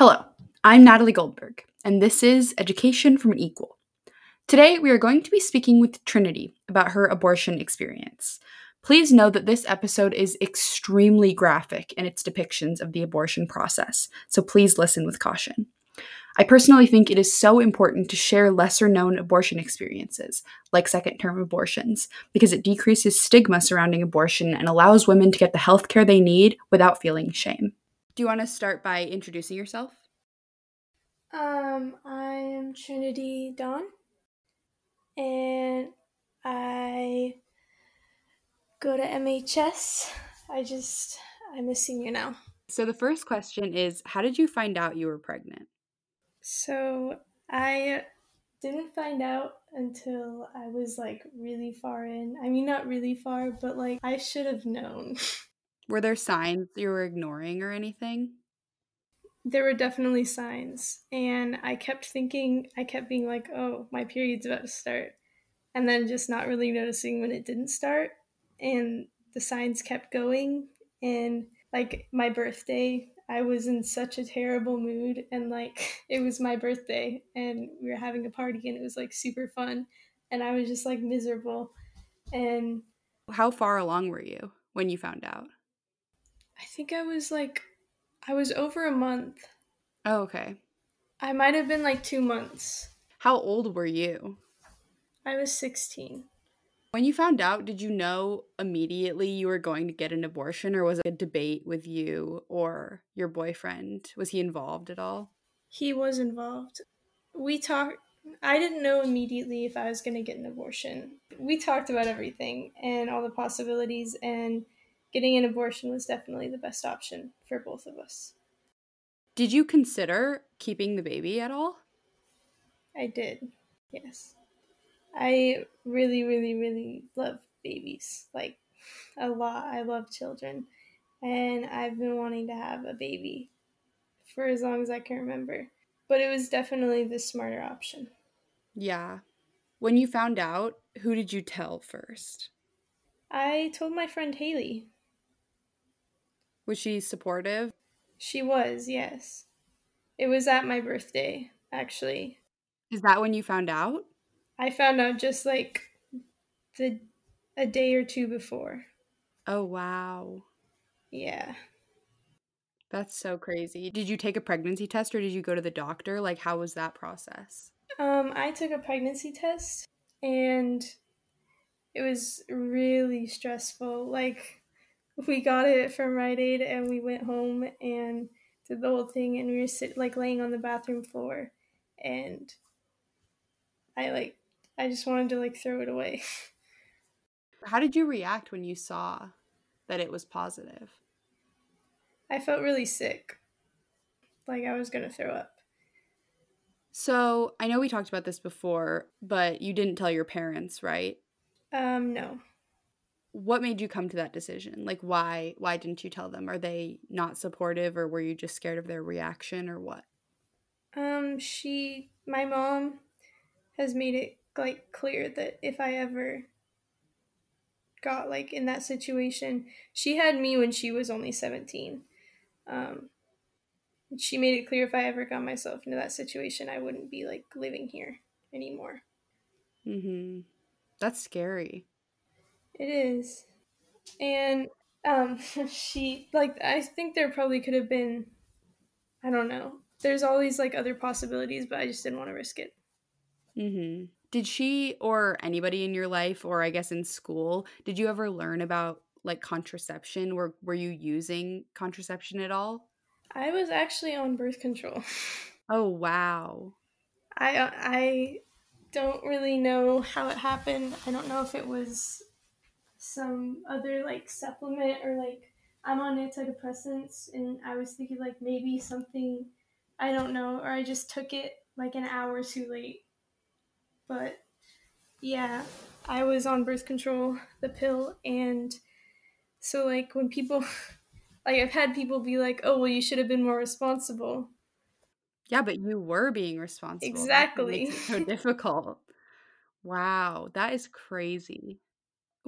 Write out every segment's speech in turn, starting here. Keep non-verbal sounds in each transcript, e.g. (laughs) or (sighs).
Hello, I'm Natalie Goldberg, and this is Education from an Equal. Today, we are going to be speaking with Trinity about her abortion experience. Please know that this episode is extremely graphic in its depictions of the abortion process, so please listen with caution. I personally think it is so important to share lesser known abortion experiences, like second term abortions, because it decreases stigma surrounding abortion and allows women to get the health care they need without feeling shame. Do you want to start by introducing yourself? Um, I am Trinity Dawn, and I go to MHS. I just, I'm a senior now. So, the first question is How did you find out you were pregnant? So, I didn't find out until I was like really far in. I mean, not really far, but like I should have known. (laughs) Were there signs you were ignoring or anything? There were definitely signs. And I kept thinking, I kept being like, oh, my period's about to start. And then just not really noticing when it didn't start. And the signs kept going. And like my birthday, I was in such a terrible mood. And like (laughs) it was my birthday and we were having a party and it was like super fun. And I was just like miserable. And how far along were you when you found out? I think I was like, I was over a month. Oh, okay. I might have been like two months. How old were you? I was 16. When you found out, did you know immediately you were going to get an abortion, or was it a debate with you or your boyfriend? Was he involved at all? He was involved. We talked. I didn't know immediately if I was going to get an abortion. We talked about everything and all the possibilities, and getting an abortion was definitely the best option for both of us. Did you consider keeping the baby at all? I did, yes. I really, really, really love babies. Like, a lot. I love children. And I've been wanting to have a baby for as long as I can remember. But it was definitely the smarter option. Yeah. When you found out, who did you tell first? I told my friend Haley. Was she supportive? She was, yes. It was at my birthday, actually. Is that when you found out? I found out just like the a day or two before. Oh wow. Yeah. That's so crazy. Did you take a pregnancy test or did you go to the doctor? Like how was that process? Um I took a pregnancy test and it was really stressful. Like we got it from Rite Aid and we went home and did the whole thing and we were sit like laying on the bathroom floor and I like I just wanted to like throw it away. (laughs) How did you react when you saw that it was positive? I felt really sick. Like I was going to throw up. So, I know we talked about this before, but you didn't tell your parents, right? Um no what made you come to that decision? Like why why didn't you tell them? Are they not supportive or were you just scared of their reaction or what? Um she my mom has made it like clear that if i ever got like in that situation she had me when she was only 17 um she made it clear if i ever got myself into that situation i wouldn't be like living here anymore. Mhm that's scary it is. And um (laughs) she like I think there probably could have been I don't know. There's all these like other possibilities, but I just didn't want to risk it. Mhm. Did she or anybody in your life or I guess in school, did you ever learn about like contraception? Were were you using contraception at all? I was actually on birth control. (laughs) Oh, wow. I I don't really know how it happened. I don't know if it was some other like supplement or like I'm on antidepressants and I was thinking like maybe something I don't know or I just took it like an hour too late. But yeah, I was on birth control, the pill and so like when people (laughs) like I've had people be like, "Oh, well you should have been more responsible." Yeah, but you were being responsible. Exactly. so (laughs) difficult. Wow, that is crazy.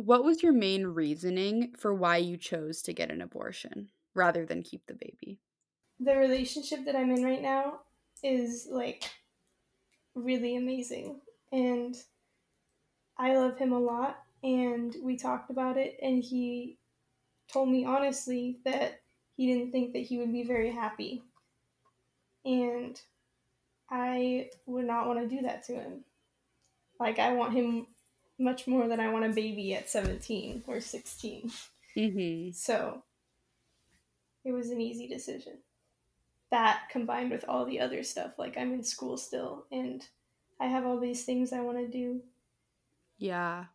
What was your main reasoning for why you chose to get an abortion rather than keep the baby? the relationship that I'm in right now is like really amazing. And I love him a lot. And we talked about it, and he told me honestly that he didn't think that he would be very happy. And I would not want to do that to him. Like, I want him much more than I want a baby at 17 or 16. Mm-hmm. So it was an easy decision. That combined with all the other stuff, like I'm in school still and I have all these things I want to do. Yeah.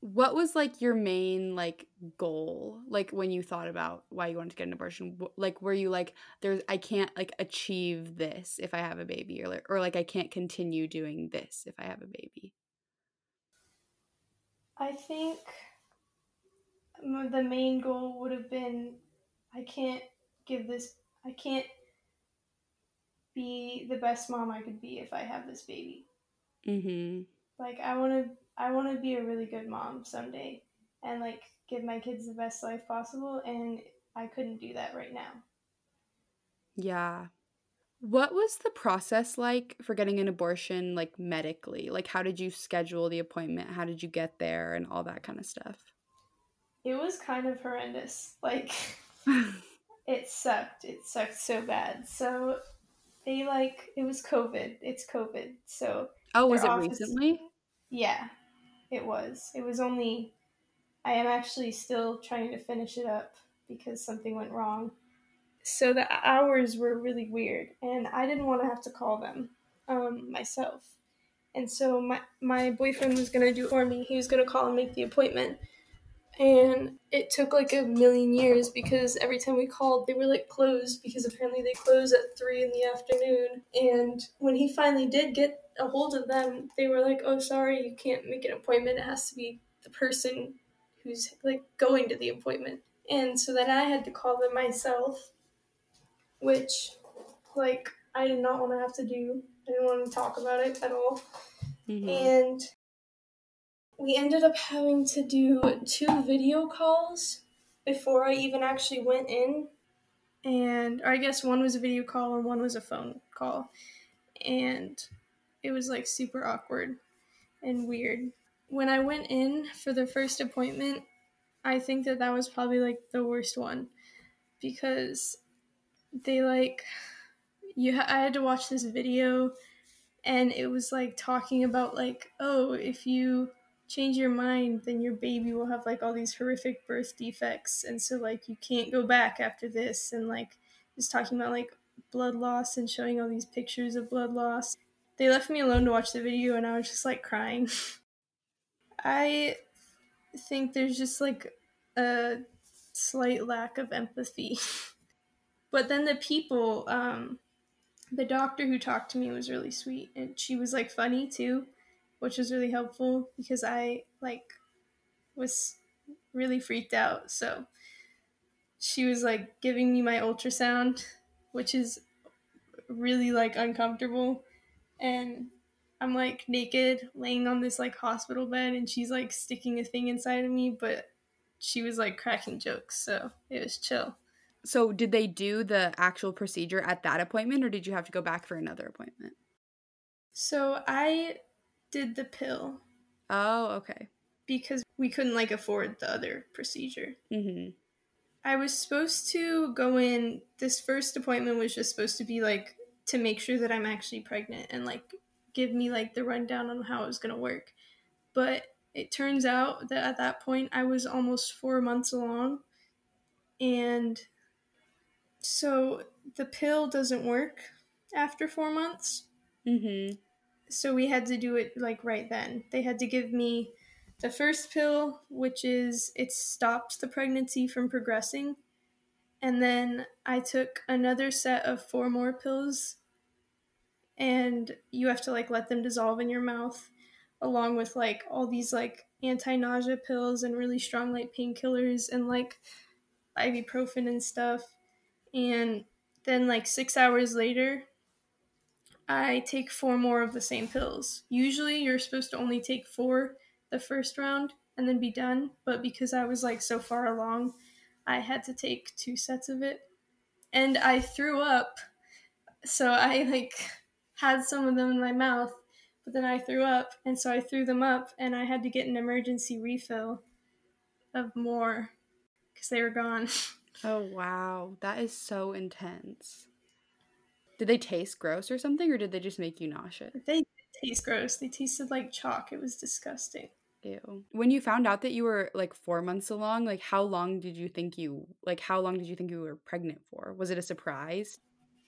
What was like your main like goal like when you thought about why you wanted to get an abortion? Like were you like there's I can't like achieve this if I have a baby or like, or like I can't continue doing this if I have a baby? I think the main goal would have been I can't give this, I can't be the best mom I could be if I have this baby. Mm-hmm. Like I want to, I want to be a really good mom someday, and like give my kids the best life possible, and I couldn't do that right now. Yeah. What was the process like for getting an abortion, like medically? Like, how did you schedule the appointment? How did you get there, and all that kind of stuff? It was kind of horrendous. (laughs) Like, (laughs) it sucked. It sucked so bad. So they like it was COVID. It's COVID. So Oh, was it office, recently? Yeah. It was. It was only I am actually still trying to finish it up because something went wrong. So the hours were really weird and I didn't want to have to call them um, myself. And so my my boyfriend was gonna do it for me. He was gonna call and make the appointment. And it took like a million years because every time we called they were like closed because apparently they close at three in the afternoon. And when he finally did get a hold of them they were like oh sorry you can't make an appointment. It has to be the person who's like going to the appointment. And so then i had to call them myself which like i did not want to have to do i didn't want to talk about it at all mm-hmm. and we ended up having to do two video calls before I even actually went in. And I guess one was a video call and one was a phone call. And it was like super awkward and weird. When I went in for the first appointment, I think that that was probably like the worst one because they like you ha- I had to watch this video and it was like talking about like oh if you change your mind, then your baby will have like all these horrific birth defects. And so, like, you can't go back after this. And like, just talking about like blood loss and showing all these pictures of blood loss. They left me alone to watch the video, and I was just like crying. (laughs) I think there's just like a slight lack of empathy. (laughs) but then the people, um, the doctor who talked to me was really sweet, and she was like funny too which was really helpful because I like was really freaked out. So she was like giving me my ultrasound, which is really like uncomfortable. And I'm like naked laying on this like hospital bed and she's like sticking a thing inside of me, but she was like cracking jokes, so it was chill. So did they do the actual procedure at that appointment or did you have to go back for another appointment? So I did the pill. Oh, okay. Because we couldn't like afford the other procedure. Mm-hmm. I was supposed to go in. This first appointment was just supposed to be like to make sure that I'm actually pregnant and like give me like the rundown on how it was gonna work. But it turns out that at that point I was almost four months along, and so the pill doesn't work after four months. Mm-hmm so we had to do it like right then. They had to give me the first pill, which is it stops the pregnancy from progressing. And then I took another set of four more pills, and you have to like let them dissolve in your mouth, along with like all these like anti nausea pills and really strong like painkillers and like ibuprofen and stuff. And then like six hours later, I take four more of the same pills. Usually you're supposed to only take four the first round and then be done, but because I was like so far along, I had to take two sets of it. and I threw up. So I like had some of them in my mouth, but then I threw up, and so I threw them up, and I had to get an emergency refill of more because they were gone. (laughs) Oh wow, that is so intense. Did they taste gross or something, or did they just make you nauseous? They taste gross. They tasted like chalk. It was disgusting. Ew. When you found out that you were like four months along, like how long did you think you like how long did you think you were pregnant for? Was it a surprise?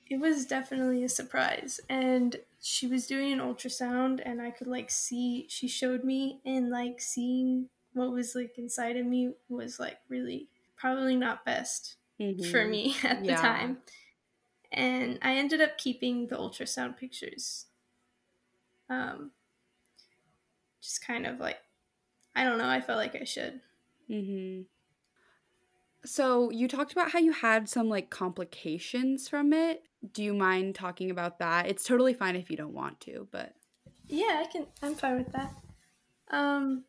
It was definitely a surprise. And she was doing an ultrasound and I could like see she showed me and like seeing what was like inside of me was like really probably not best Mhm. for me (laughs) at the time. And I ended up keeping the ultrasound pictures. Um, just kind of like, I don't know, I felt like I should. Mm-hmm. So you talked about how you had some like complications from it. Do you mind talking about that? It's totally fine if you don't want to, but Yeah, I can, I'm fine with that. Um,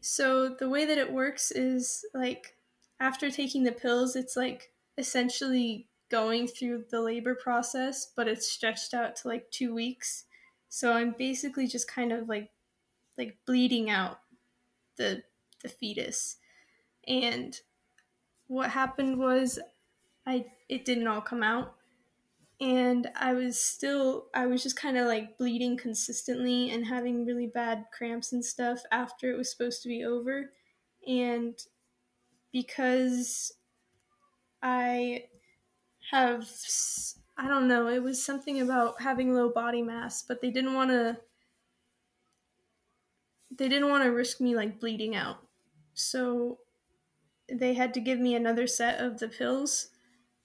so the way that it works is like after taking the pills, it's like essentially going through the labor process, but it's stretched out to like two weeks. So I'm basically just kind of like like bleeding out the the fetus. And what happened was I it didn't all come out. And I was still I was just kind of like bleeding consistently and having really bad cramps and stuff after it was supposed to be over. And because I have I don't know, it was something about having low body mass, but they didn't want to they didn't want to risk me like bleeding out. So they had to give me another set of the pills,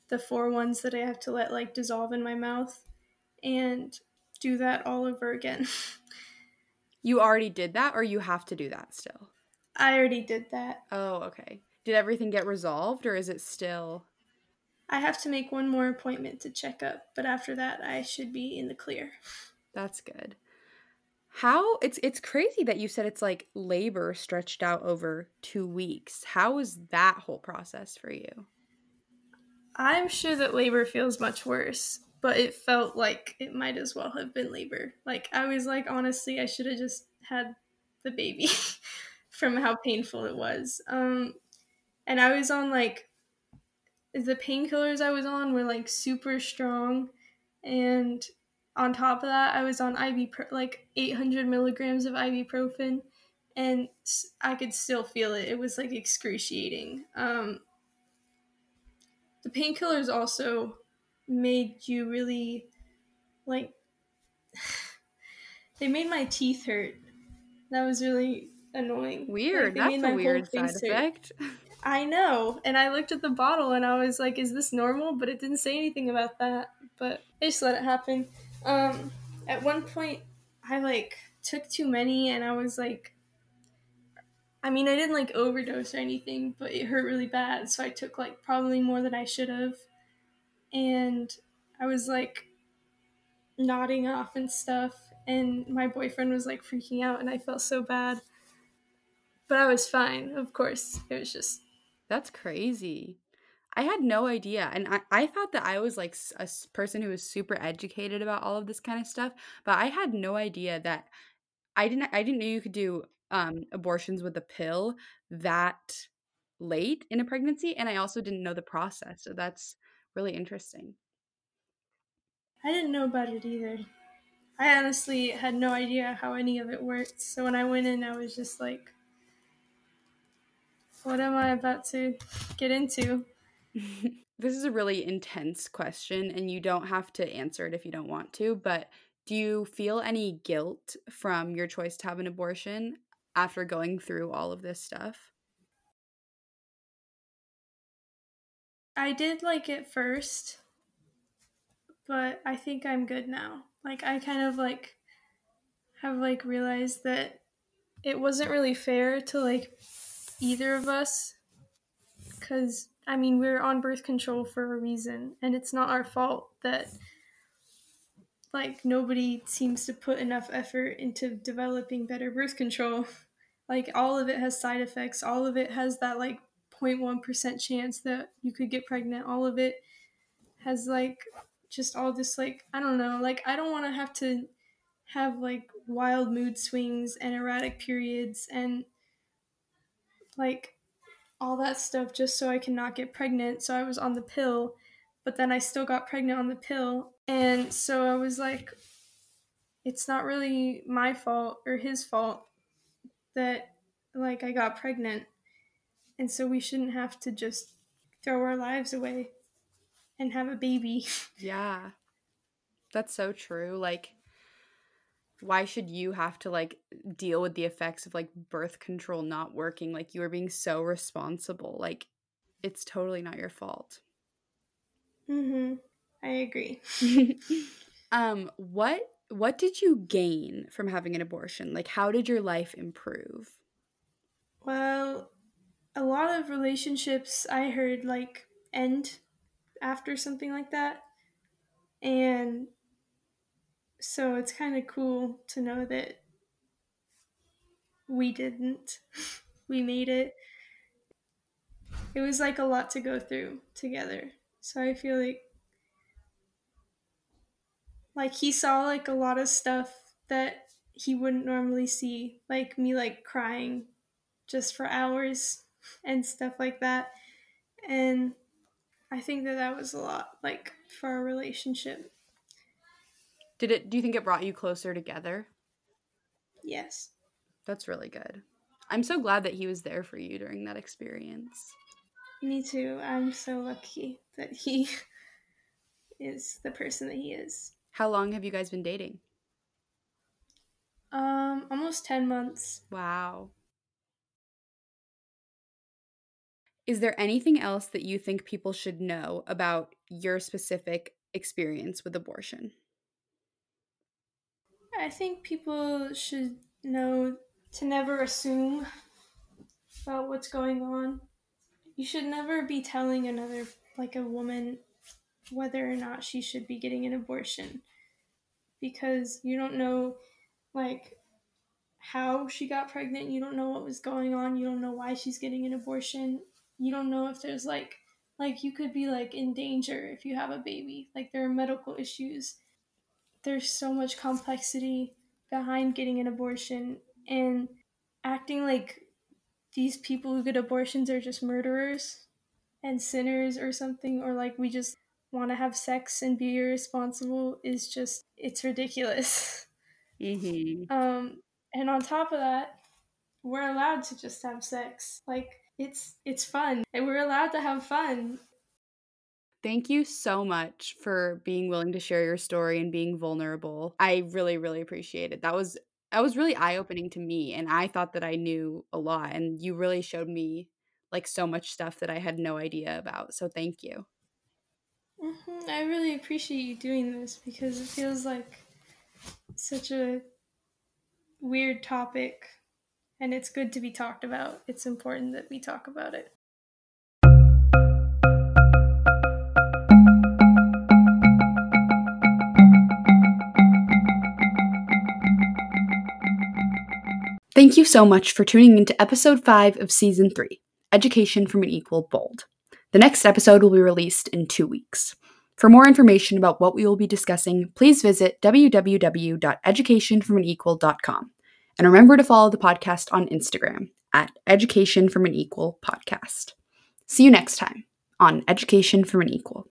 the four ones that I have to let like dissolve in my mouth and do that all over again. (laughs) you already did that or you have to do that still? I already did that. Oh, okay. Did everything get resolved or is it still I have to make one more appointment to check up, but after that I should be in the clear. That's good. How it's it's crazy that you said it's like labor stretched out over 2 weeks. How was that whole process for you? I'm sure that labor feels much worse, but it felt like it might as well have been labor. Like I was like honestly I should have just had the baby (laughs) from how painful it was. Um and I was on like the painkillers I was on were like super strong and on top of that I was on ibuprofen like 800 milligrams of ibuprofen and I could still feel it. It was like excruciating. Um, the painkillers also made you really like (sighs) they made my teeth hurt. That was really annoying. Weird. made That's a weird side hurt. effect. (laughs) I know. And I looked at the bottle and I was like, is this normal? But it didn't say anything about that. But I just let it happen. Um, at one point, I like took too many and I was like, I mean, I didn't like overdose or anything, but it hurt really bad. So I took like probably more than I should have. And I was like nodding off and stuff. And my boyfriend was like freaking out and I felt so bad. But I was fine, of course. It was just That's crazy. I had no idea. And I, I thought that I was like a person who was super educated about all of this kind of stuff, but I had no idea that I didn't I didn't know you could do um abortions with a pill that late in a pregnancy and I also didn't know the process. So that's really interesting. I didn't know about it either. I honestly had no idea how any of it worked. So when I went in, I was just like, what am I about to get into? (laughs) this is a really intense question and you don't have to answer it if you don't want to, but do you feel any guilt from your choice to have an abortion after going through all of this stuff? I did like it first, but I think I'm good now. Like, I kind of like have like realized that it wasn't really fair to like either of us because I mean, we're on birth control for a reason, and it's not our fault that like nobody seems to put enough effort into developing better birth control. Like all of it has side effects. All of it has that like 0.1% chance that you could get pregnant. All of it has like just all this like I don't know, like I don't want to have to have like wild mood swings and erratic periods and like all that stuff just so I can not get pregnant. So I was on the pill, but then I still got pregnant on the pill. And so I was like, it's not really my fault or his fault that like I got pregnant. And so we shouldn't have to just throw our lives away and have a baby. (laughs) Yeah. That's so true. Like why should you have to like deal with the effects of like birth control not working? Like you are being so responsible. Like it's totally not your fault. Mm-hmm. i agree. (laughs) Um what what did you gain from having an abortion? Like how did your life improve? Well a lot of relationships i heard like end after something like that. And so it's kind of cool to know that we didn't. (laughs) we made it. It was like a lot to go through together. So I feel like like he saw like a lot of stuff that he wouldn't normally see, like me like crying just for hours (laughs) and stuff like that. And I think that that was a lot like for our relationship. Did it do you think it brought you closer together? Yes. That's really good. I'm so glad that he was there for you during that experience. Me too. I'm so lucky that he (laughs) is the person that he is. How long have you guys been dating? Um, almost 10 months. Wow. Is there anything else that you think people should know about your specific experience with abortion? I think people should know to never assume about what's going on. You should never be telling another, like a woman, whether or not she should be getting an abortion because you don't know, like, how she got pregnant. You don't know what was going on. You don't know why she's getting an abortion. You don't know if there's, like, like you could be like in danger if you have a baby like there are medical issues there's so much complexity behind getting an abortion and acting like these people who get abortions are just murderers and sinners or something or like we just want to have sex and be irresponsible is just it's ridiculous. Mm-hmm. (laughs) um and on top of that we're allowed to just have sex. Like it's it's fun. And we're allowed to have fun Thank you so much for being willing to share your story and being vulnerable. I really, really appreciate it. That was that was really eye-opening to me and I thought that I knew a lot and you really showed me like so much stuff that I had no idea about. So thank you. Mm-hmm. I really appreciate you doing this because it feels like such a weird topic and it's good to be talked about. It's important that we talk about it. Thank you so much for tuning into episode 5 of season 3 Education from an Equal Bold. The next episode will be released in two weeks. For more information about what we will be discussing, please visit www.educationfromAnequal.com. And remember to follow the podcast on Instagram at Education from an Equal Podcast. See you next time on Education from an Equal.